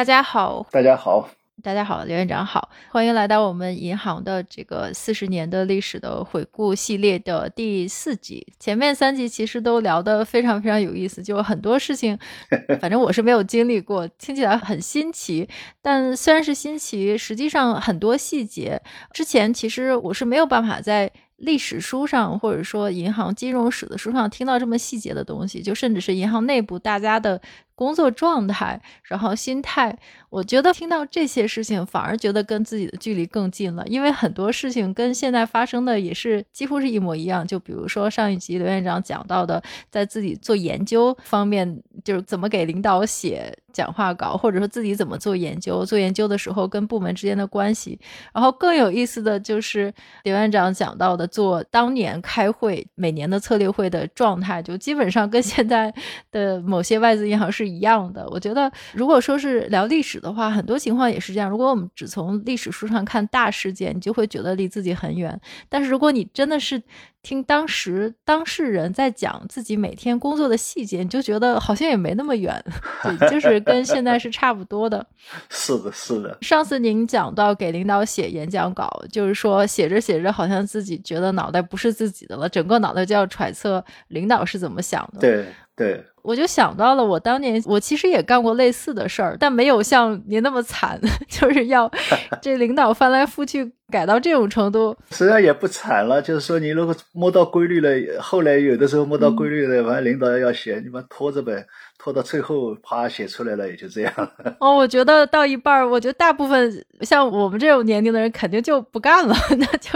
大家好，大家好，大家好，刘院长好，欢迎来到我们银行的这个四十年的历史的回顾系列的第四集。前面三集其实都聊得非常非常有意思，就很多事情，反正我是没有经历过，听起来很新奇。但虽然是新奇，实际上很多细节之前其实我是没有办法在。历史书上，或者说银行金融史的书上，听到这么细节的东西，就甚至是银行内部大家的工作状态，然后心态，我觉得听到这些事情，反而觉得跟自己的距离更近了，因为很多事情跟现在发生的也是几乎是一模一样。就比如说上一集刘院长讲到的，在自己做研究方面，就是怎么给领导写讲话稿，或者说自己怎么做研究，做研究的时候跟部门之间的关系。然后更有意思的就是刘院长讲到的。做当年开会每年的策略会的状态，就基本上跟现在的某些外资银行是一样的。我觉得，如果说是聊历史的话，很多情况也是这样。如果我们只从历史书上看大事件，你就会觉得离自己很远。但是如果你真的是听当时当事人在讲自己每天工作的细节，你就觉得好像也没那么远，对，就是跟现在是差不多的。是的，是的。上次您讲到给领导写演讲稿，就是说写着写着，好像自己觉得脑袋不是自己的了，整个脑袋就要揣测领导是怎么想的。对对。我就想到了，我当年我其实也干过类似的事儿，但没有像您那么惨，就是要 这领导翻来覆去改到这种程度。实际上也不惨了，就是说你如果摸到规律了，后来有的时候摸到规律了，反正领导要写，你把拖着呗。拖到最后，啪写出来了，也就这样。哦，我觉得到一半儿，我觉得大部分像我们这种年龄的人，肯定就不干了，那就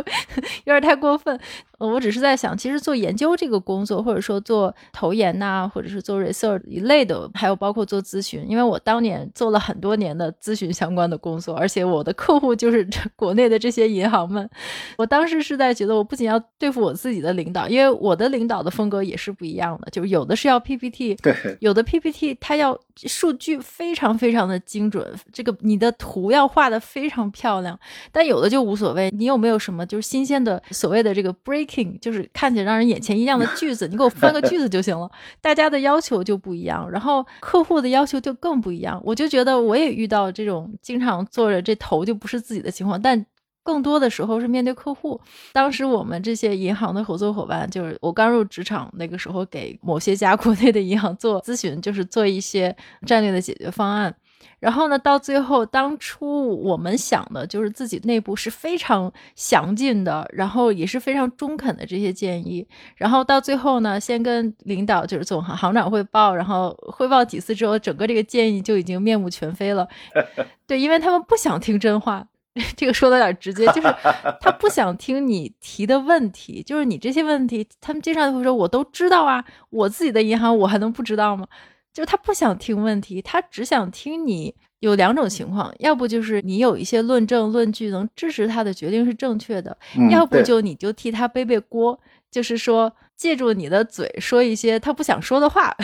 有点太过分。我只是在想，其实做研究这个工作，或者说做投研呐，或者是做 research 一类的，还有包括做咨询，因为我当年做了很多年的咨询相关的工作，而且我的客户就是国内的这些银行们。我当时是在觉得，我不仅要对付我自己的领导，因为我的领导的风格也是不一样的，就是有的是要 PPT，对，有的 PPT 他要数据非常非常的精准，这个你的图要画的非常漂亮，但有的就无所谓，你有没有什么就是新鲜的所谓的这个 breaking，。就是看起来让人眼前一亮的句子，你给我翻个句子就行了。大家的要求就不一样，然后客户的要求就更不一样。我就觉得我也遇到这种经常做着这头就不是自己的情况，但更多的时候是面对客户。当时我们这些银行的合作伙伴，就是我刚入职场那个时候，给某些家 国内的银行做咨询，就是做一些战略的解决方案。然后呢，到最后，当初我们想的就是自己内部是非常详尽的，然后也是非常中肯的这些建议。然后到最后呢，先跟领导就是总行行长汇报，然后汇报几次之后，整个这个建议就已经面目全非了。对，因为他们不想听真话，这个说的有点直接，就是他不想听你提的问题，就是你这些问题，他们经常会说：“我都知道啊，我自己的银行我还能不知道吗？”就是他不想听问题，他只想听你有两种情况，要不就是你有一些论证论据能支持他的决定是正确的，要不就你就替他背背锅，就是说借助你的嘴说一些他不想说的话。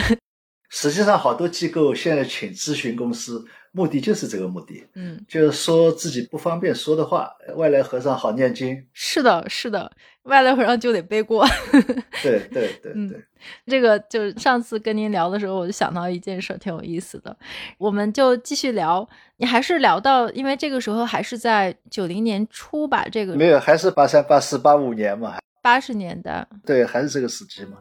实际上，好多机构现在请咨询公司，目的就是这个目的，嗯，就是说自己不方便说的话，外来和尚好念经。是的，是的，外来和尚就得背锅。对对对对。这个就是上次跟您聊的时候，我就想到一件事，挺有意思的。我们就继续聊，你还是聊到，因为这个时候还是在九零年初吧？这个没有，还是八三、八四、八五年嘛？八十年代，对，还是这个时期嘛。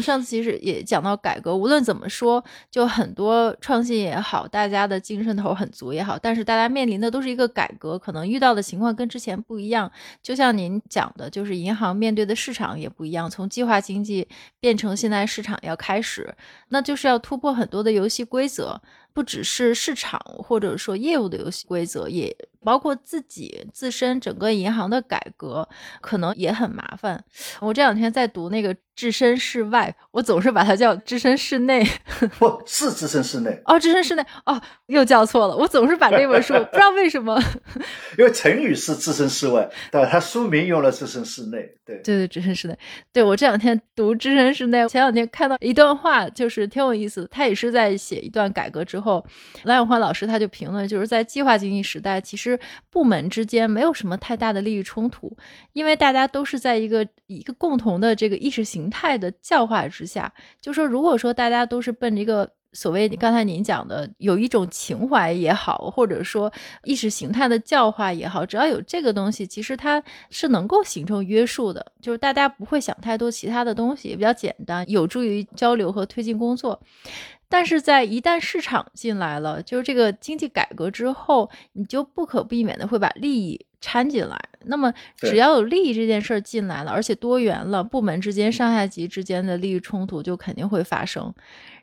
上次其实也讲到改革，无论怎么说，就很多创新也好，大家的精神头很足也好，但是大家面临的都是一个改革，可能遇到的情况跟之前不一样。就像您讲的，就是银行面对的市场也不一样，从计划经济变成现在市场要开始，那就是要突破很多的游戏规则。不只是市场或者说业务的游戏规则，也包括自己自身整个银行的改革，可能也很麻烦。我这两天在读那个。置身事外，我总是把它叫置身事内。不是置身事内哦，置身事内哦，又叫错了。我总是把这本书 不知道为什么，因为成语是置身事外，对吧？它书名用了置身事内，对对对，置身事内。对我这两天读置身事内，前两天看到一段话，就是挺有意思的。他也是在写一段改革之后，后蓝永欢老师他就评论，就是在计划经济时代，其实部门之间没有什么太大的利益冲突，因为大家都是在一个一个共同的这个意识形。态的教化之下，就说如果说大家都是奔着一个所谓刚才您讲的有一种情怀也好，或者说意识形态的教化也好，只要有这个东西，其实它是能够形成约束的，就是大家不会想太多其他的东西，也比较简单，有助于交流和推进工作。但是在一旦市场进来了，就是这个经济改革之后，你就不可避免的会把利益。掺进来，那么只要有利益这件事儿进来了，而且多元了，部门之间、上下级之间的利益冲突就肯定会发生。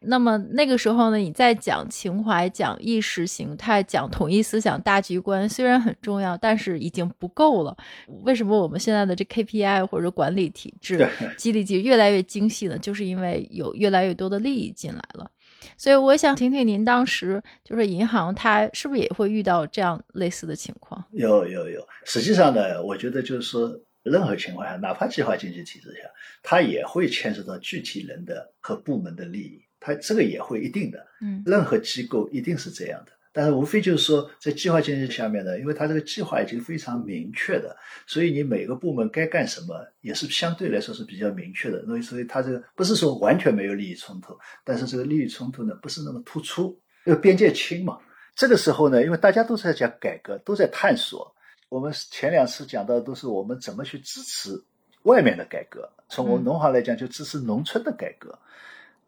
那么那个时候呢，你再讲情怀、讲意识形态、讲统一思想、大局观，虽然很重要，但是已经不够了。为什么我们现在的这 KPI 或者管理体制、激励机制越来越精细呢？就是因为有越来越多的利益进来了。所以我想听听您当时就是银行，它是不是也会遇到这样类似的情况？有有有，实际上呢，我觉得就是说，任何情况下，哪怕计划经济体制下，它也会牵涉到具体人的和部门的利益，它这个也会一定的。嗯，任何机构一定是这样的。但是无非就是说，在计划经济下面呢，因为它这个计划已经非常明确的，所以你每个部门该干什么也是相对来说是比较明确的。所以，所以它这个不是说完全没有利益冲突，但是这个利益冲突呢不是那么突出，因为边界清嘛。这个时候呢，因为大家都在讲改革，都在探索。我们前两次讲到都是我们怎么去支持外面的改革，从我们农行来讲就支持农村的改革，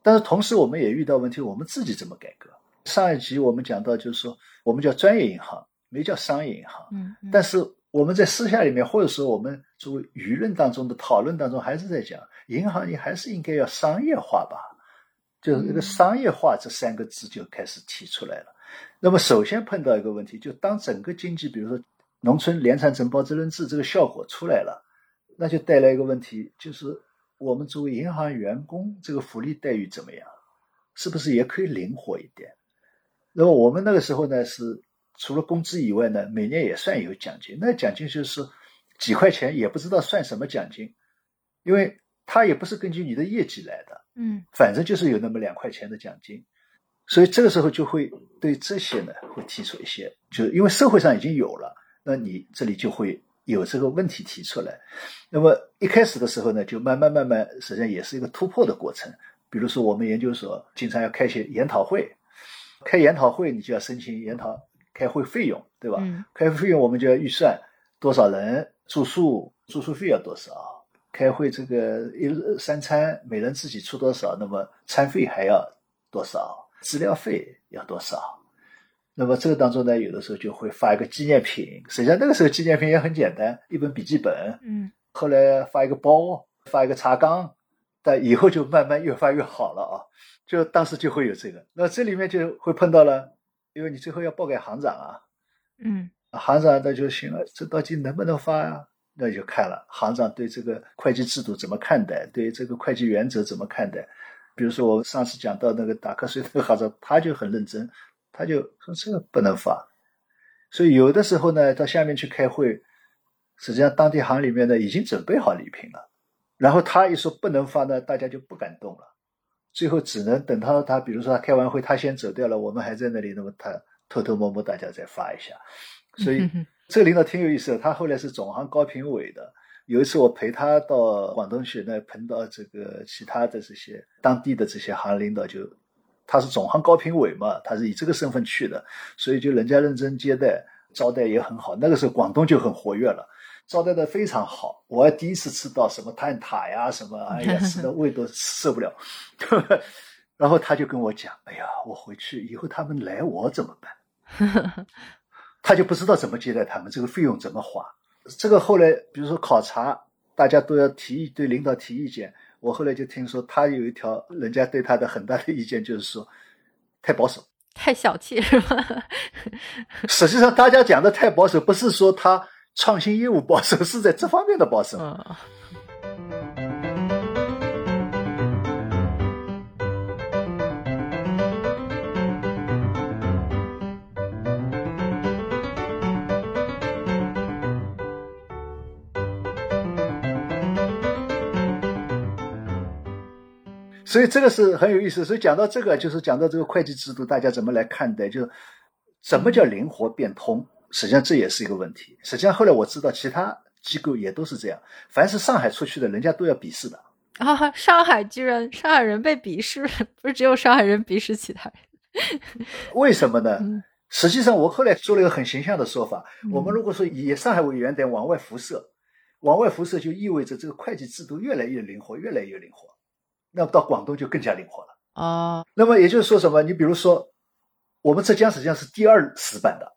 但是同时我们也遇到问题，我们自己怎么改革？上一集我们讲到，就是说我们叫专业银行，没叫商业银行。嗯，但是我们在私下里面，或者说我们作为舆论当中的讨论当中，还是在讲，银行你还是应该要商业化吧？就是这个商业化这三个字就开始提出来了。那么首先碰到一个问题，就当整个经济，比如说农村联产承包责任制这个效果出来了，那就带来一个问题，就是我们作为银行员工，这个福利待遇怎么样？是不是也可以灵活一点？那么我们那个时候呢，是除了工资以外呢，每年也算有奖金。那奖金就是几块钱，也不知道算什么奖金，因为它也不是根据你的业绩来的，嗯，反正就是有那么两块钱的奖金。所以这个时候就会对这些呢，会提出一些，就是因为社会上已经有了，那你这里就会有这个问题提出来。那么一开始的时候呢，就慢慢慢慢，实际上也是一个突破的过程。比如说我们研究所经常要开些研讨会。开研讨会，你就要申请研讨开会费用，对吧？嗯。开会费用我们就要预算多少人住宿，住宿费要多少？开会这个一日三餐每人自己出多少？那么餐费还要多少？资料费要多少？那么这个当中呢，有的时候就会发一个纪念品。实际上那个时候纪念品也很简单，一本笔记本。嗯。后来发一个包，发一个茶缸，但以后就慢慢越发越好了啊。就当时就会有这个，那这里面就会碰到了，因为你最后要报给行长啊，嗯，行长那就行了，这到底能不能发呀？那就看了行长对这个会计制度怎么看待，对这个会计原则怎么看待。比如说我上次讲到那个打瞌睡的行长，他就很认真，他就说这个不能发。所以有的时候呢，到下面去开会，实际上当地行里面呢已经准备好礼品了，然后他一说不能发呢，大家就不敢动了。最后只能等到他，比如说他开完会，他先走掉了，我们还在那里，那么他偷偷摸摸大家再发一下。所以这个领导挺有意思的，他后来是总行高评委的。有一次我陪他到广东去，那碰到这个其他的这些当地的这些行领导，就他是总行高评委嘛，他是以这个身份去的，所以就人家认真接待，招待也很好。那个时候广东就很活跃了。招待的非常好，我还第一次吃到什么蛋挞呀，什么哎呀，吃的 胃都受不了。然后他就跟我讲：“哎呀，我回去以后他们来我怎么办？”他就不知道怎么接待他们，这个费用怎么花。这个后来，比如说考察，大家都要提对领导提意见。我后来就听说他有一条，人家对他的很大的意见就是说，太保守。太小气是吧？实际上，大家讲的太保守，不是说他创新业务保守，是在这方面的保守。嗯。所以这个是很有意思。所以讲到这个，就是讲到这个会计制度，大家怎么来看待？就是什么叫灵活变通？实际上这也是一个问题。实际上后来我知道，其他机构也都是这样。凡是上海出去的，人家都要鄙视的啊！上海居然上海人被鄙视，不是只有上海人鄙视其他人？为什么呢？实际上我后来做了一个很形象的说法：我们如果说以上海为原点往外辐射，往外辐射就意味着这个会计制度越来越灵活，越来越灵活。那么到广东就更加灵活了啊。那么也就是说什么？你比如说，我们浙江实际上是第二死板的，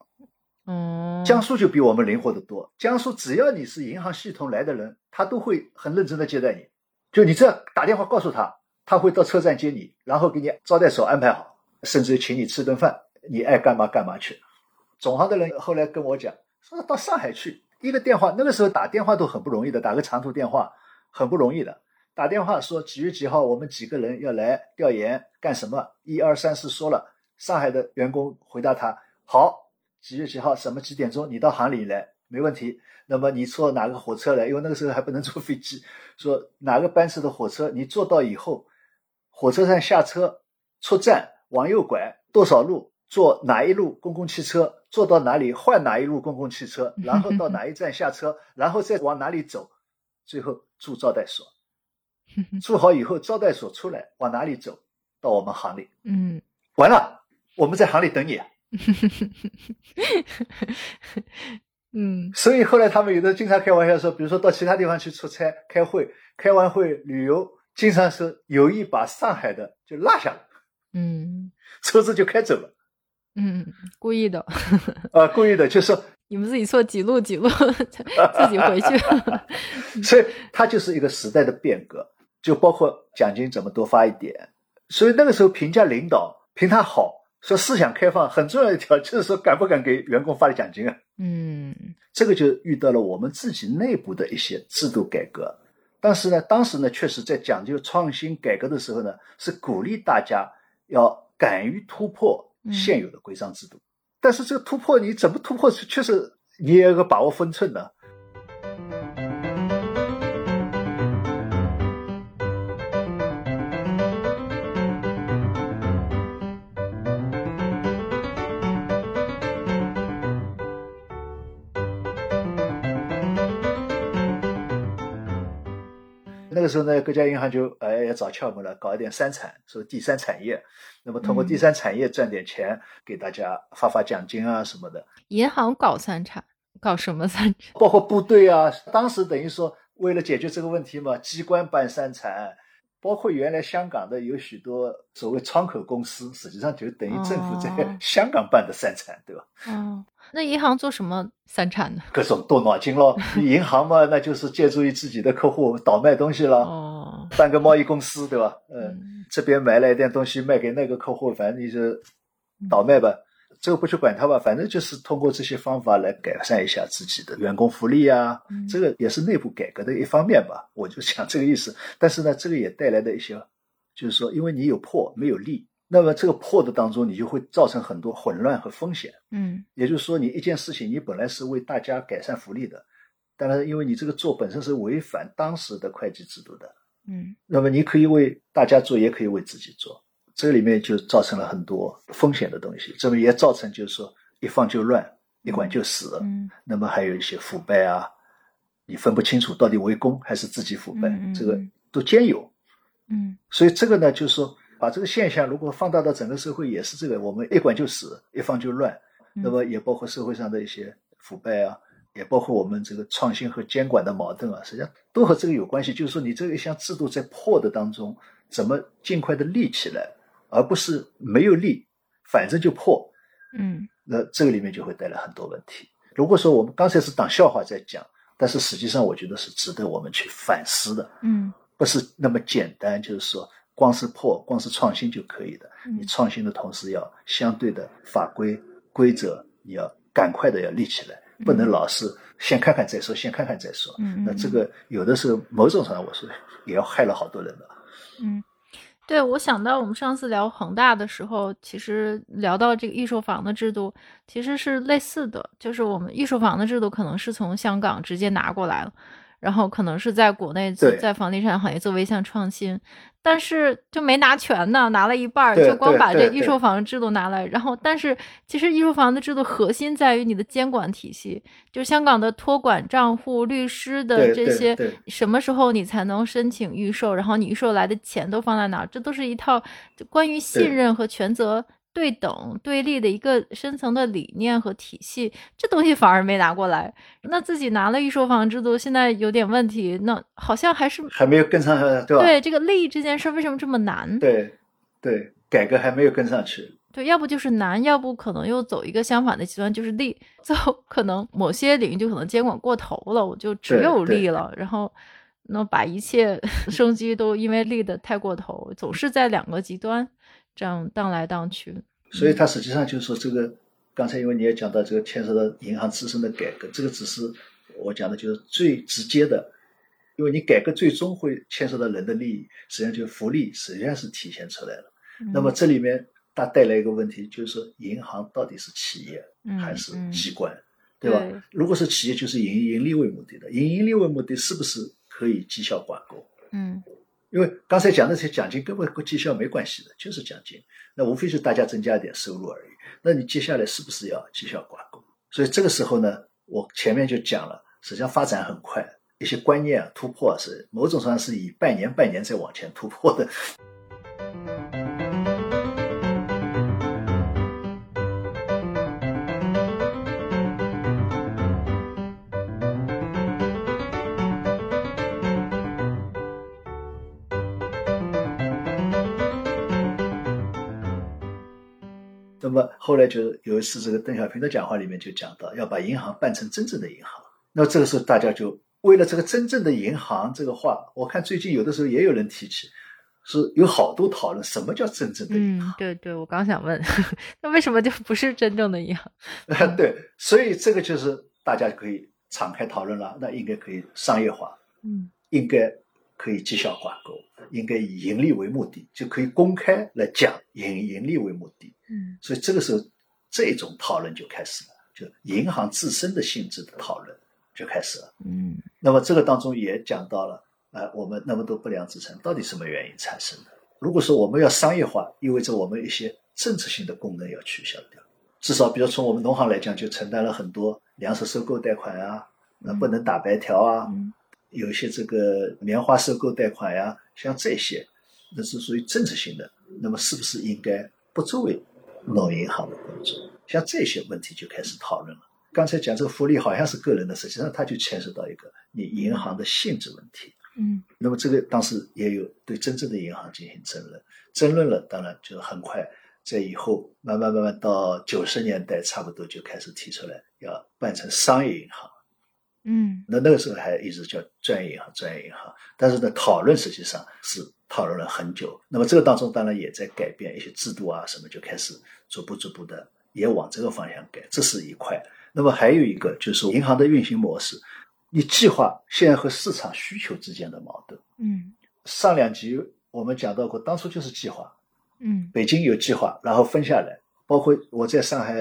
嗯，江苏就比我们灵活的多。江苏只要你是银行系统来的人，他都会很认真的接待你。就你这打电话告诉他，他会到车站接你，然后给你招待所安排好，甚至请你吃顿饭，你爱干嘛干嘛去。总行的人后来跟我讲，说到上海去一个电话，那个时候打电话都很不容易的，打个长途电话很不容易的。打电话说几月几号，我们几个人要来调研干什么？一二三四说了，上海的员工回答他：好，几月几号什么几点钟你到行里来，没问题。那么你坐哪个火车来？因为那个时候还不能 坐飞机，说哪个班次的火车，你坐到以后，火车站下车，出站往右拐多少路，坐哪一路公共汽车，坐到哪里换哪一路公共汽车，然后到哪一站下车，然后再往哪里走，最后住招待所。住好以后，招待所出来往哪里走？到我们行里。嗯，完了，我们在行里等你。嗯，所以后来他们有的经常开玩笑说，比如说到其他地方去出差、开会，开完会旅游，经常是有意把上海的就落下了。嗯，车子就开走了。嗯，故意的。啊，故意的，就是你们自己错几路几路，自己回去。所以它就是一个时代的变革。就包括奖金怎么多发一点，所以那个时候评价领导评他好，说思想开放很重要一条 就是说敢不敢给员工发的奖金啊？嗯，这个就遇到了我们自己内部的一些制度改革，但是呢，当时呢确实在讲究创新改革的时候呢，是鼓励大家要敢于突破现有的规章制度，但是这个突破你怎么突破，确实你也有个把握分寸的。那个时候呢，各家银行就哎要找窍门了，搞一点三产，说第三产业，那么通过第三产业赚点钱，给大家发发奖金啊什么的。银行搞三产，搞什么三产？包括部队啊，当时等于说为了解决这个问题嘛，机关办三产。包括原来香港的有许多所谓窗口公司，实际上就等于政府在香港办的三产，对吧？哦，那银行做什么三产呢？各种动脑筋咯。银行嘛，那就是借助于自己的客户倒卖东西了，哦，办个贸易公司，对吧？嗯，这边买了一点东西卖给那个客户，反正你就倒卖吧。这个不去管它吧，反正就是通过这些方法来改善一下自己的员工福利啊，这个也是内部改革的一方面吧。我就讲这个意思。但是呢，这个也带来的一些，就是说，因为你有破没有利，那么这个破的当中，你就会造成很多混乱和风险。嗯，也就是说，你一件事情，你本来是为大家改善福利的，但是因为你这个做本身是违反当时的会计制度的，嗯，那么你可以为大家做，也可以为自己做。这里面就造成了很多风险的东西，这么也造成就是说一放就乱，一管就死。嗯，那么还有一些腐败啊，你分不清楚到底为公还是自己腐败，这个都兼有。嗯，所以这个呢，就是说把这个现象如果放大到整个社会，也是这个，我们一管就死，一放就乱。那么也包括社会上的一些腐败啊，也包括我们这个创新和监管的矛盾啊，实际上都和这个有关系。就是说你这一项制度在破的当中，怎么尽快的立起来？而不是没有利，反正就破，嗯，那这个里面就会带来很多问题。如果说我们刚才是当笑话在讲，但是实际上我觉得是值得我们去反思的，嗯，不是那么简单，就是说光是破，光是创新就可以的。嗯你创新的同时，要相对的法规规则，你要赶快的要立起来，不能老是先看看再说，先看看再说。嗯那这个有的时候某种程度上，我说也要害了好多人的。嗯，对，我想到我们上次聊恒大的时候，其实聊到这个预售房的制度，其实是类似的，就是我们预售房的制度可能是从香港直接拿过来了，然后可能是在国内对。在房地产行业作为一项创新，但是就没拿全呢，拿了一半儿，就光把这预售房制度拿来，然后但是其实预售房的制度核心在于你的监管体系，就香港的托管账户、律师的这些什么时候你才能申请预售，然后你预售来的钱都放在哪儿，这都是一套就关于信任和权责对等对立的一个深层的理念和体系，这东西反而没拿过来。那自己拿了预售房制度，现在有点问题，那好像还是还没有跟上，对吧？对这个利益这件事为什么这么难？对对，改革还没有跟上去。对，要不就是难，要不可能又走一个相反的极端，就是利，最后可能某些领域就可能监管过头了，我就只有利了，然后那把一切 生机都因为利的太过头，总是在两个极端这样荡来荡去。所以它实际上就是说，这个刚才因为你也讲到这个牵涉到银行自身的改革，这个只是我讲的就是最直接的，因为你改革最终会牵涉到人的利益，实际上就是福利实际上是体现出来了。那么嗯这里面它带来一个问题，就是说银行到底是企业嗯还是嗯机关，对吧对？如果是企业，就是以盈利为目的的，以盈利为目的是不是可以绩效挂钩？嗯因为刚才讲的这些奖金根本跟绩效没关系的，就是奖金，那无非是大家增加一点收入而已。那你接下来是不是要绩效挂钩？所以这个时候呢，我前面就讲了，实际上发展很快，一些观念啊突破是某种上是以半年半年再往前突破的。么后来就有一次，这个邓小平的讲话里面就讲到，要把银行办成真正的银行。那这个时候大家就为了这个真正的银行这个话，我看最近有的时候也有人提起，是有好多讨论，什么叫真正的银行？嗯，对对，我刚想问，那为什么就不是真正的银行？对，所以这个就是大家可以敞开讨论了。那应该可以商业化，嗯应该可以绩效挂钩，应该以盈利为目的，就可以公开来讲以盈利为目的。嗯所以这个时候，这种讨论就开始了，就银行自身的性质的讨论就开始了。嗯那么这个当中也讲到了，呃，我们那么多不良资产到底什么原因产生的？如果说我们要商业化，意味着我们一些政策性的功能要取消掉。至少，比如从我们农行来讲，就承担了很多粮食收购贷款啊，那，不能打白条啊，嗯有一些这个棉花收购贷款呀，像这些，那是属于政策性的。那么是不是应该不作为农银行的工作？像这些问题就开始讨论了。刚才讲这个福利好像是个人的，实际上它就牵涉到一个你银行的性质问题。嗯那么这个当时也有对真正的银行进行争论，争论了，当然就是很快在以后慢慢慢慢到九十年代，差不多就开始提出来要办成商业银行。嗯那那个时候还一直叫专业银行，专业银行。但是呢，讨论实际上是讨论了很久。那么这个当中当然也在改变一些制度啊，什么就开始逐步逐步的也往这个方向改，这是一块。那么还有一个就是银行的运行模式，你计划现在和市场需求之间的矛盾。嗯上两集我们讲到过，当初就是计划，嗯北京有计划，然后分下来。包括我在上海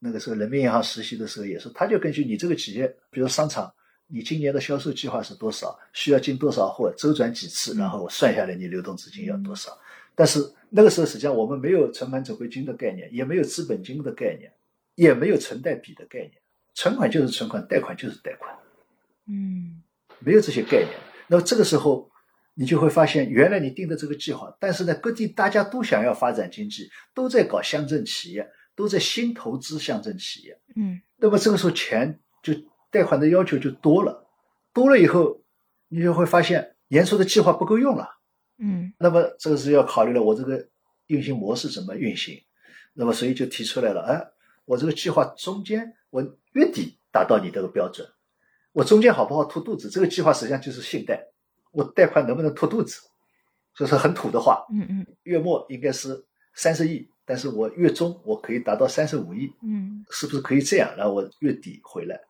那个时候人民银行实习的时候也是，他就根据你这个企业，比如商场，你今年的销售计划是多少，需要进多少货，周转几次，嗯然后我算下来你流动资金要多少。但是那个时候实际上我们没有存款准备金的概念，也没有资本金的概念，也没有存贷比的概念。存款就是存款，贷款就是贷款。嗯没有这些概念。那么这个时候，你就会发现，原来你定的这个计划，但是呢，各地大家都想要发展经济，都在搞乡镇企业，都在新投资乡镇企业。嗯那么这个时候，钱就贷款的要求就多了，多了以后，你就会发现年初的计划不够用了。嗯那么这个是要考虑了我这个运行模式怎么运行，那么所以就提出来了，哎，我这个计划中间我月底达到你这个标准，我中间好不好拖肚子？这个计划实际上就是信贷，我贷款能不能拖肚子？就是很土的话。嗯嗯月末应该是三十亿，但是我月中我可以达到三十五亿，嗯是不是可以这样？然后我月底回来。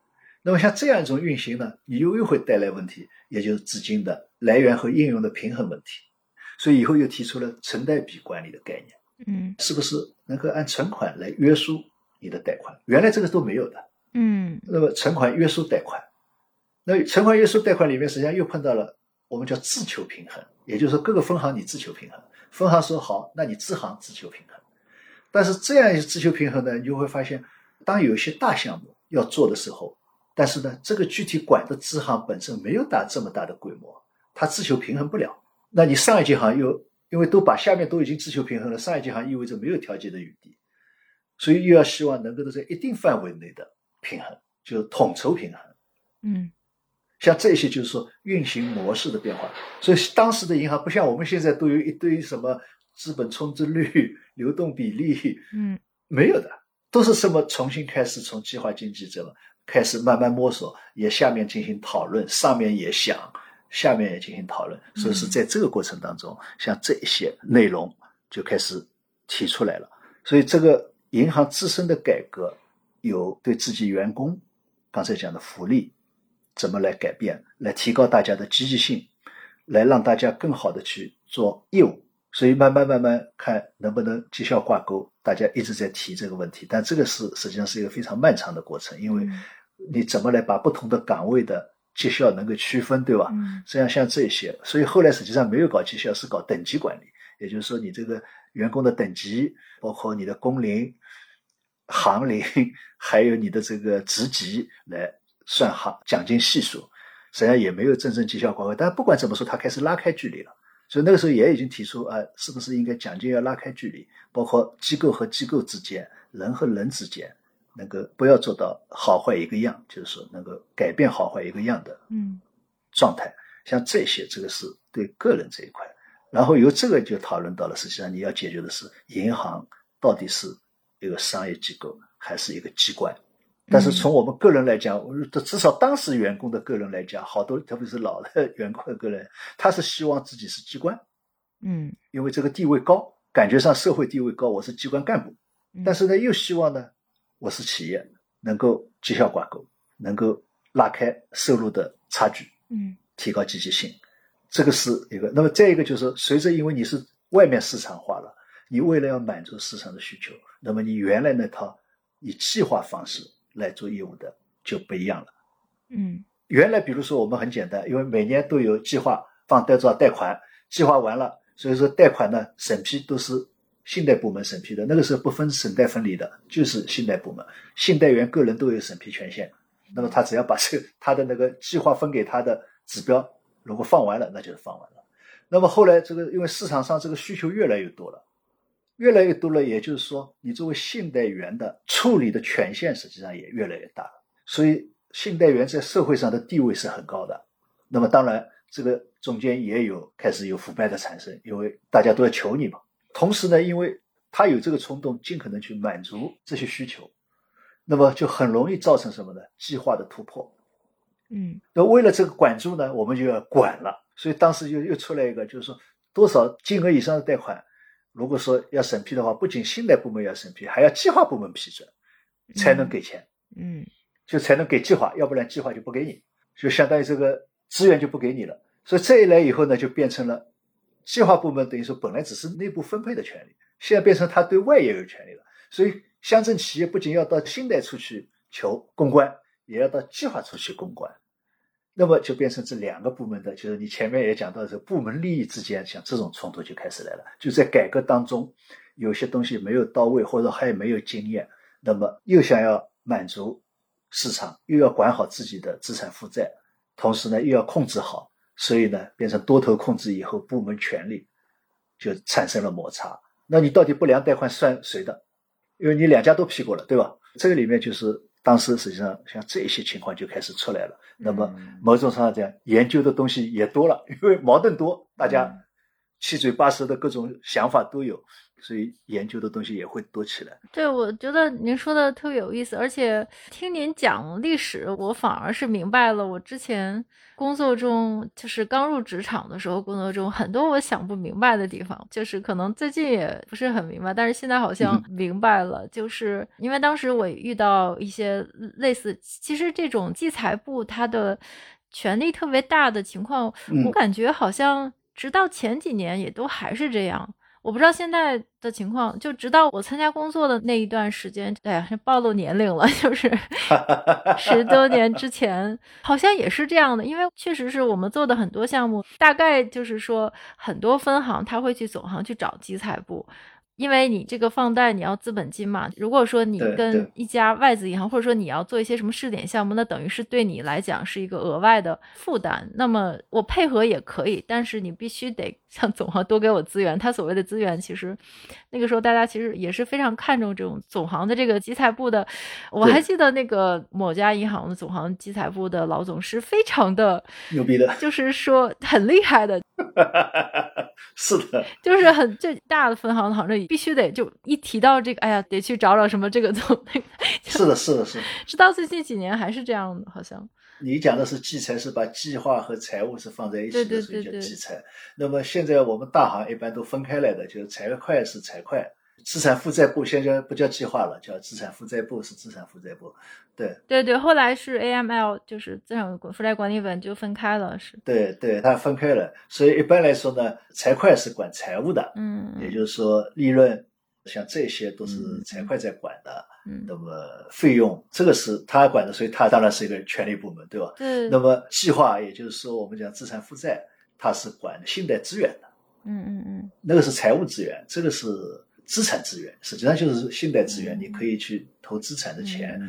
那么像这样一种运行呢，你又又会带来问题，也就是资金的来源和应用的平衡问题。所以以后又提出了存贷比管理的概念，嗯是不是能够按存款来约束你的贷款？原来这个都没有的。嗯那么存款约束贷款，那存款约束贷款里面实际上又碰到了我们叫自求平衡，也就是说各个分行你自求平衡，分行说好，那你支行自求平衡。但是这样一自求平衡呢，你就会发现，当有一些大项目要做的时候，但是呢，这个具体管的支行本身没有大这么大的规模，它自求平衡不了。那你上一级行又因为都把下面都已经自求平衡了，上一级行意味着没有调节的余地，所以又要希望能够在一定范围内的平衡，就是统筹平衡。嗯像这些就是说运行模式的变化，所以当时的银行不像我们现在都有一堆什么资本充值率、流动比例，嗯没有的，都是什么重新开始从计划经济这么开始慢慢摸索，也下面进行讨论，上面也想，下面也进行讨论，所以是在这个过程当中，像这一些内容就开始提出来了。所以这个银行自身的改革，有对自己员工刚才讲的福利怎么来改变，来提高大家的积极性，来让大家更好的去做业务。所以慢慢慢慢看能不能绩效挂钩，大家一直在提这个问题，但这个是实际上是一个非常漫长的过程，因为嗯你怎么来把不同的岗位的绩效能够区分，对吧？嗯这样像这些，所以后来实际上没有搞绩效，是搞等级管理，也就是说你这个员工的等级，包括你的工龄、行龄，还有你的这个职级来算行奖金系数，实际上也没有真正绩效挂钩。但不管怎么说，他开始拉开距离了。所以那个时候也已经提出，啊，是不是应该讲究要拉开距离，包括机构和机构之间、人和人之间，能够不要做到好坏一个样，就是说能够改变好坏一个样的嗯状态。像这些，这个是对个人这一块。然后由这个就讨论到了，实际上你要解决的是银行到底是一个商业机构还是一个机关。但是从我们个人来讲，我至少当时员工的个人来讲，好多特别是老的员工的个人，他是希望自己是机关，嗯因为这个地位高，感觉上社会地位高，我是机关干部。嗯，但是呢，又希望呢，我是企业，能够绩效挂钩，能够拉开收入的差距，嗯提高积极性，这个是一个。那么再一个就是，随着因为你是外面市场化了，你为了要满足市场的需求，那么你原来那套以计划方式来做业务的就不一样了。嗯原来比如说我们很简单，因为每年都有计划放贷做贷款，计划完了，所以说贷款呢审批都是信贷部门审批的，那个时候不分省贷分离的，就是信贷部门，信贷员个人都有审批权限。那么他只要把这个他的那个计划分给他的指标，如果放完了，那就是放完了。那么后来这个因为市场上这个需求越来越多了，越来越多了，也就是说，你作为信贷员的处理的权限实际上也越来越大了。所以信贷员在社会上的地位是很高的。那么当然，这个中间也有开始有腐败的产生，因为大家都要求你嘛。同时呢，因为他有这个冲动，尽可能去满足这些需求，那么就很容易造成什么呢？计划的突破。嗯那为了这个管住呢，我们就要管了。所以当时就又出来一个，就是说多少金额以上的贷款，如果说要审批的话，不仅信贷部门要审批，还要计划部门批准，才能给钱，嗯就才能给计划，要不然计划就不给你，就相当于这个资源就不给你了。所以这一来以后呢，就变成了计划部门等于说本来只是内部分配的权利，现在变成他对外也有权利了。所以乡镇企业不仅要到信贷处去求公关，也要到计划处去公关。那么就变成这两个部门的，就是你前面也讲到的是部门利益之间，像这种冲突就开始来了。就在改革当中，有些东西没有到位，或者还没有经验，那么又想要满足市场，又要管好自己的资产负债，同时呢又要控制好，所以呢变成多头控制以后，部门权力就产生了摩擦。那你到底不良贷款算谁的？因为你两家都批过了，对吧？这个里面就是当时实际上像这些情况就开始出来了。那么嗯。某种上讲，研究的东西也多了，因为矛盾多，大家嗯。七嘴八舌的各种想法都有，所以研究的东西也会多起来。对，我觉得您说的特别有意思，而且听您讲历史，我反而是明白了我之前工作中，就是刚入职场的时候，工作中很多我想不明白的地方，就是可能最近也不是很明白，但是现在好像明白了，就是因为当时我遇到一些类似，其实这种计财部它的权力特别大的情况，我感觉好像直到前几年也都还是这样。我不知道现在的情况，就直到我参加工作的那一段时间，哎呀，暴露年龄了，就是 十多年之前，好像也是这样的。因为确实是我们做的很多项目，大概就是说很多分行他会去总行去找集采部。因为你这个放贷你要资本金嘛，如果说你跟一家外资银行，或者说你要做一些什么试点项目，那等于是对你来讲是一个额外的负担。那么我配合也可以，但是你必须得向总行多给我资源。他所谓的资源，其实那个时候大家其实也是非常看重这种总行的这个集财部的。我还记得那个某家银行的总行集财部的老总是非常的牛逼的，就是说很厉害的。是的，就是很最大的分行，好像必须得就一提到这个，哎呀，得去找找什么这个总那个。是的，是的，是。直到最近几年还是这样的，好像。你讲的是计财，是把计划和财务是放在一起的，所以叫计财。那么现在我们大行一般都分开来的，就是财会是财会。资产负债部现在不叫计划了，叫资产负债部是资产负债部，对对对，后来是 AML，就是资产负债管理本就分开了，是。对对，它分开了，所以一般来说呢，财会是管财务的，嗯，也就是说利润像这些都是财会在管的，嗯，那么费用这个是他管的，所以他当然是一个权力部门，对吧？对。那么计划也就是说我们讲资产负债，它是管信贷资源的，嗯嗯嗯，那个是财务资源，这个是。资产资源实际上就是信贷资源，你可以去投资产的钱，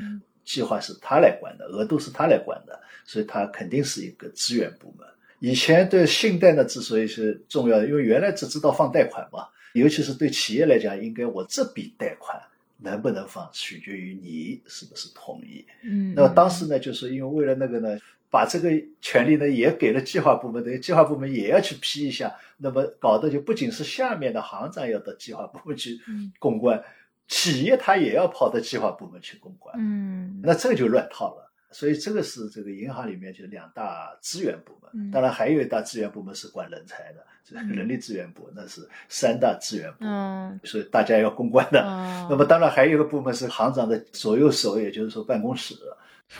计划是他来管的，额度是他来管的，所以他肯定是一个资源部门。以前对信贷呢之所以是重要的，因为原来只知道放贷款嘛，尤其是对企业来讲，应该我这笔贷款能不能放，取决于你是不是同意。嗯，那么当时呢，就是因为为了那个呢。把这个权利呢也给了计划部门，等于计划部门也要去批一下，那么搞的就不仅是下面的行长要到计划部门去公关，企业他也要跑到计划部门去公关，嗯，那这个就乱套了。所以这个是这个银行里面就两大资源部门，当然还有一大资源部门是管人才的，这个人力资源部那是三大资源部，嗯，所以大家要公关的。那么当然还有一个部门是行长的左右手，也就是说办公室。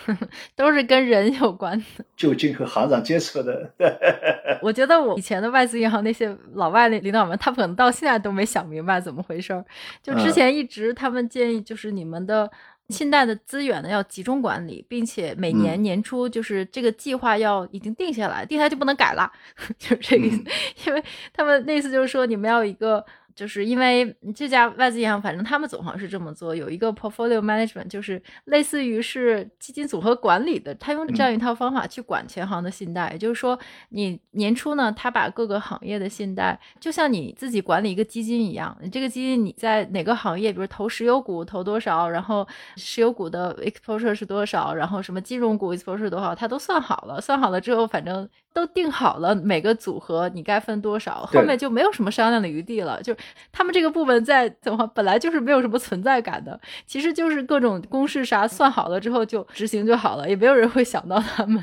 都是跟人有关的，就近和行长接触的。我觉得我以前的外资银行那些老外的领导们，他们可能到现在都没想明白怎么回事儿。就之前一直他们建议，就是你们的信贷的资源呢要集中管理，并且每年年初就是这个计划要已经定下来，定下来就不能改了，就是这个意思。因为他们那次就是说，你们要一个。就是因为这家外资银行，反正他们总行是这么做，有一个 portfolio management，就是类似于是基金组合管理的，他用这样一套方法去管全行的信贷。也就是说，你年初呢，他把各个行业的信贷，就像你自己管理一个基金一样，你这个基金你在哪个行业，比如投石油股投多少，然后石油股的 exposure 是多少，然后什么金融股 exposure 多少，他都算好了。算好了之后，反正都定好了每个组合你该分多少，后面就没有什么商量的余地了，就。他们这个部门在怎么本来就是没有什么存在感的，其实就是各种公式啥算好了之后就执行就好了，也没有人会想到他们。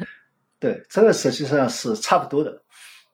对，这个实际上是差不多的，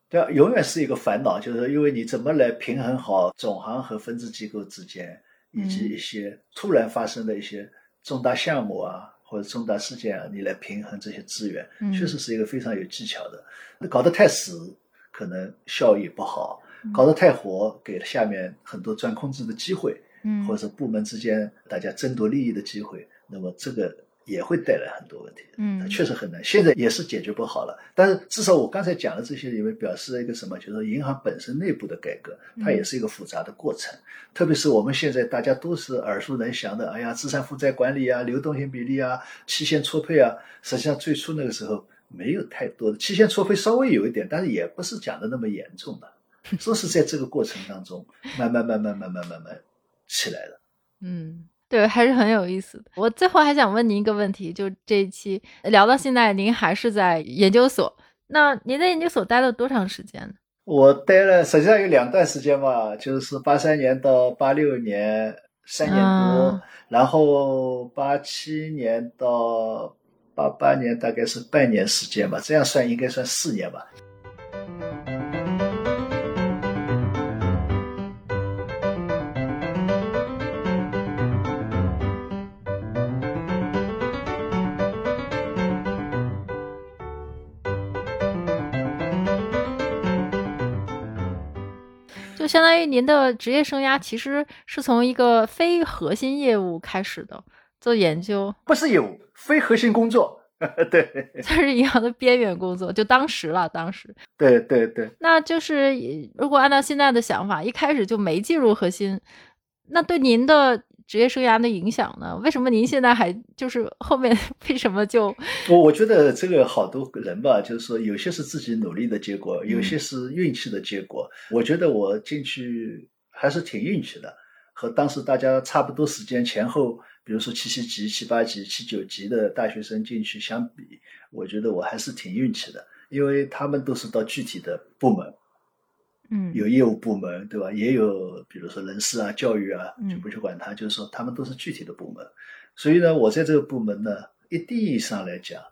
对吧？永远是一个烦恼，就是因为你怎么来平衡好总行和分支机构之间，以及一些突然发生的一些重大项目啊或者重大事件啊，你来平衡这些资源，确实是一个非常有技巧的。那搞得太死，可能效益不好。搞得太活，给了下面很多钻空子的机会，嗯，或者是部门之间大家争夺利益的机会，那么这个也会带来很多问题，嗯，确实很难，现在也是解决不好了。但是至少我刚才讲的这些里面表示了一个什么，就是说银行本身内部的改革，它也是一个复杂的过程。特别是我们现在大家都是耳熟能详的，哎呀，资产负债管理啊，流动性比例啊，期限错配啊，实际上最初那个时候没有太多的期限错配，稍微有一点，但是也不是讲的那么严重的。说是在这个过程当中，慢慢、慢慢、慢慢、慢慢起来了。嗯，对，还是很有意思的。我最后还想问您一个问题，就这一期聊到现在，您还是在研究所？那您在研究所待了多长时间？我待了，实际上有两段时间吧，就是八三年到八六年三年多，啊然后八七年到八八年大概是半年时间吧，这样算应该算四年吧。相当于您的职业生涯其实是从一个非核心业务开始的，做研究，不是业务，非核心工作。对它是银行的边缘工作，就当时了，当时。对对对，那就是如果按照现在的想法，一开始就没进入核心，那对您的职业生涯的影响呢？为什么您现在还就是后面 为什么就我我觉得这个好多人吧，就是说有些是自己努力的结果，有些是运气的结果。我觉得我进去还是挺运气的，和当时大家差不多时间前后，比如说七七级、七八级、七九级的大学生进去相比，我觉得我还是挺运气的，因为他们都是到具体的部门，嗯有业务部门，对吧？也有比如说人事啊、教育啊，嗯就不去管它，就是说他们都是具体的部门。所以呢，我在这个部门呢，一定意义上来讲，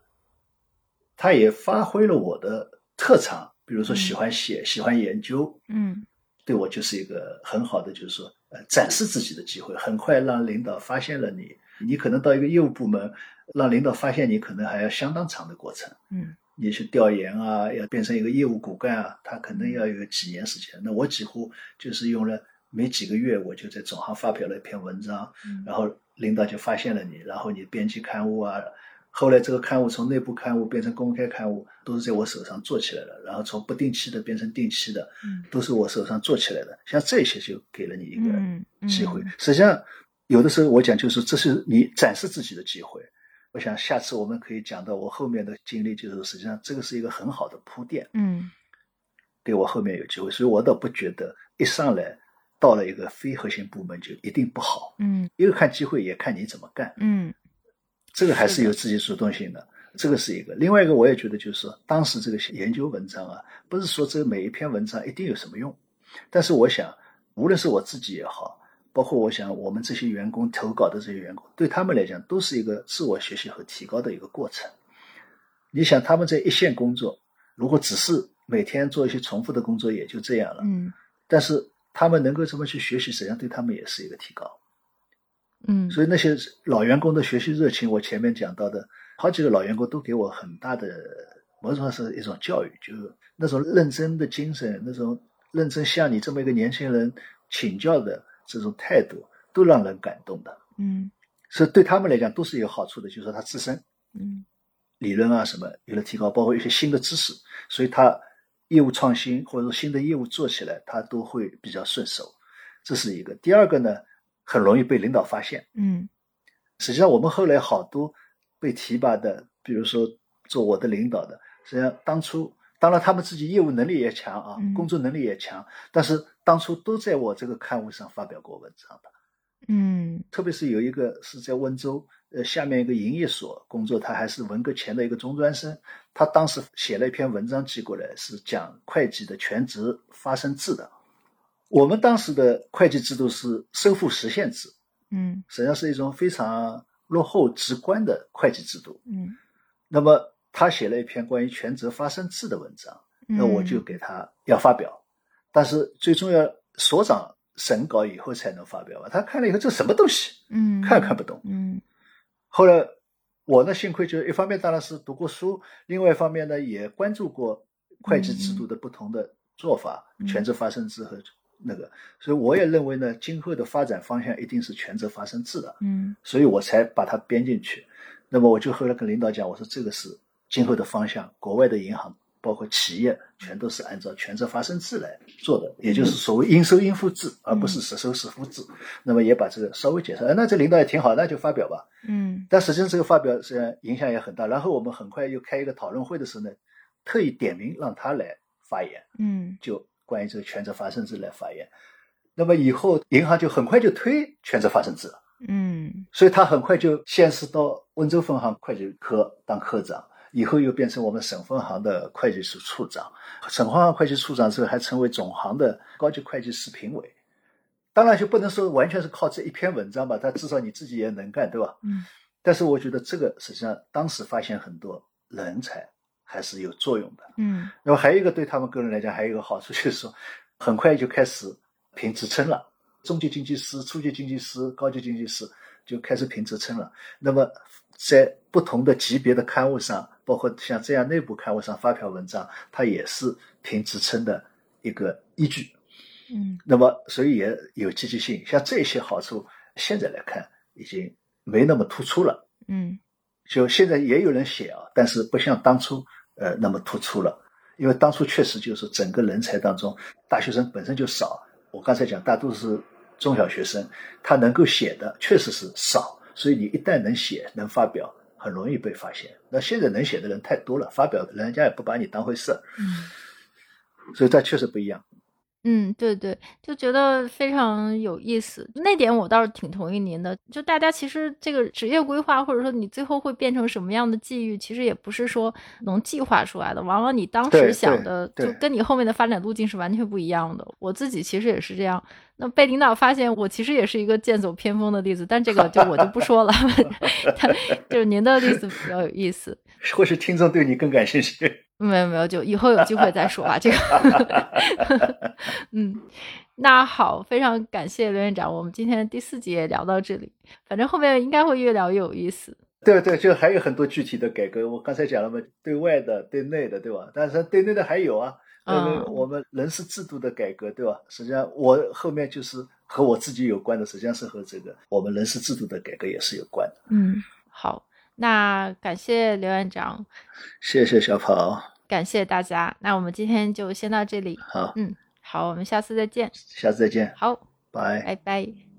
他也发挥了我的特长，比如说喜欢写、喜欢研究，嗯对我就是一个很好的，就是说呃展示自己的机会，很快让领导发现了你。你可能到一个业务部门，让领导发现你，可能还要相当长的过程。嗯你去调研啊，要变成一个业务骨干啊，他可能要有几年时间。那我几乎就是用了没几个月，我就在总行发表了一篇文章，嗯然后领导就发现了你，然后你编辑刊物啊，后来这个刊物从内部刊物变成公开刊物，都是在我手上做起来的，然后从不定期的变成定期的，嗯都是我手上做起来的。像这些就给了你一个机会。实际上，有的时候我讲就是这是你展示自己的机会。我想下次我们可以讲到我后面的经历，就是实际上这个是一个很好的铺垫，嗯。给我后面有机会，所以我倒不觉得一上来到了一个非核心部门就一定不好，嗯。一个看机会，也看你怎么干，嗯。这个还是有自己主动性的。这个是一个，另外一个我也觉得就是说，当时这个研究文章啊，不是说这每一篇文章一定有什么用，但是我想，无论是我自己也好，包括我想我们这些员工投稿的这些员工，对他们来讲都是一个自我学习和提高的一个过程。你想他们在一线工作，如果只是每天做一些重复的工作，也就这样了。嗯但是他们能够这么去学习，实际上对他们也是一个提高。嗯所以那些老员工的学习热情，我前面讲到的好几个老员工都给我很大的某种上是一种教育，就是那种认真的精神，那种认真向你这么一个年轻人请教的这种态度，都让人感动的。嗯所以对他们来讲都是有好处的，就是说他自身嗯理论啊什么有了提高，包括一些新的知识，所以他业务创新或者说新的业务做起来，他都会比较顺手。这是一个。第二个呢，很容易被领导发现。嗯实际上，我们后来好多被提拔的，比如说做我的领导的，实际上当初当然他们自己业务能力也强啊嗯，工作能力也强，但是当初都在我这个刊物上发表过文章的。嗯特别是有一个是在温州，呃，下面一个营业所工作，他还是文革前的一个中专生，他当时写了一篇文章寄过来，是讲会计的全职发生制的。我们当时的会计制度是收付实现制，嗯实际上是一种非常落后直观的会计制度。嗯那么他写了一篇关于全责发生制的文章，嗯，那我就给他要发表，但是最重要所长审稿以后才能发表吧。他看了以后，这什么东西？嗯看看不懂。嗯后来我呢，幸亏就是一方面当然是读过书，另外一方面呢也关注过会计制度的不同的做法，嗯全责发生制和那个，所以我也认为呢，今后的发展方向一定是全责发生制的，嗯所以我才把它编进去。那么我就后来跟领导讲，我说这个是今后的方向，国外的银行包括企业全都是按照权责发生制来做的，也就是所谓应收应付制，而不是实收实付制。那么也把这个稍微解释，哎那这领导也挺好，那就发表吧。嗯但实际上这个发表实际上影响也很大。然后我们很快又开一个讨论会的时候呢，特意点名让他来发言，嗯就关于这个权责发生制来发言。那么以后银行就很快就推权责发生制了，嗯所以他很快就先是到温州分行会计科当科长，以后又变成我们省分行的会计处处长，省分行会计处长之后还成为总行的高级会计师评委。当然就不能说完全是靠这一篇文章吧，他至少你自己也能干，对吧？嗯。但是我觉得这个实际上当时发现很多人才还是有作用的。嗯。那么还有一个对他们个人来讲还有一个好处就是说，很快就开始评职称了，中级经济师、初级经济师、高级经济师就开始评职称了。那么在不同的级别的刊物上，包括像这样内部刊物上发表文章，它也是评职称的一个依据。嗯，那么所以也有积极性，像这些好处，现在来看已经没那么突出了。嗯，就现在也有人写啊，但是不像当初呃那么突出了，因为当初确实就是整个人才当中，大学生本身就少。我刚才讲，大多数是中小学生，他能够写的确实是少，所以你一旦能写能发表，很容易被发现。那现在能写的人太多了，发表人家也不把你当回事儿。嗯，所以这确实不一样。嗯，对对，就觉得非常有意思。那点我倒是挺同意您的。就大家其实这个职业规划，或者说你最后会变成什么样的际遇，其实也不是说能计划出来的。往往你当时想的，就跟你后面的发展路径是完全不一样的。我自己其实也是这样。那被领导发现我其实也是一个剑走偏锋的例子，但这个就我就不说了。就是您的例子比较有意思，或许听众对你更感兴趣。没有没有，就以后有机会再说吧。这个，嗯，那好，非常感谢刘院长，我们今天第四集也聊到这里，反正后面应该会越聊越有意思。对对，就还有很多具体的改革，我刚才讲了嘛，对外的、对内的，对吧？但是对内的还有啊，嗯，我们人事制度的改革，对吧？实际上我后面就是和我自己有关的，实际上是和这个我们人事制度的改革也是有关的。嗯，好。那感谢刘院长，谢谢小跑，感谢大家。那我们今天就先到这里。好，嗯，好，我们下次再见。下次再见。好，拜拜拜。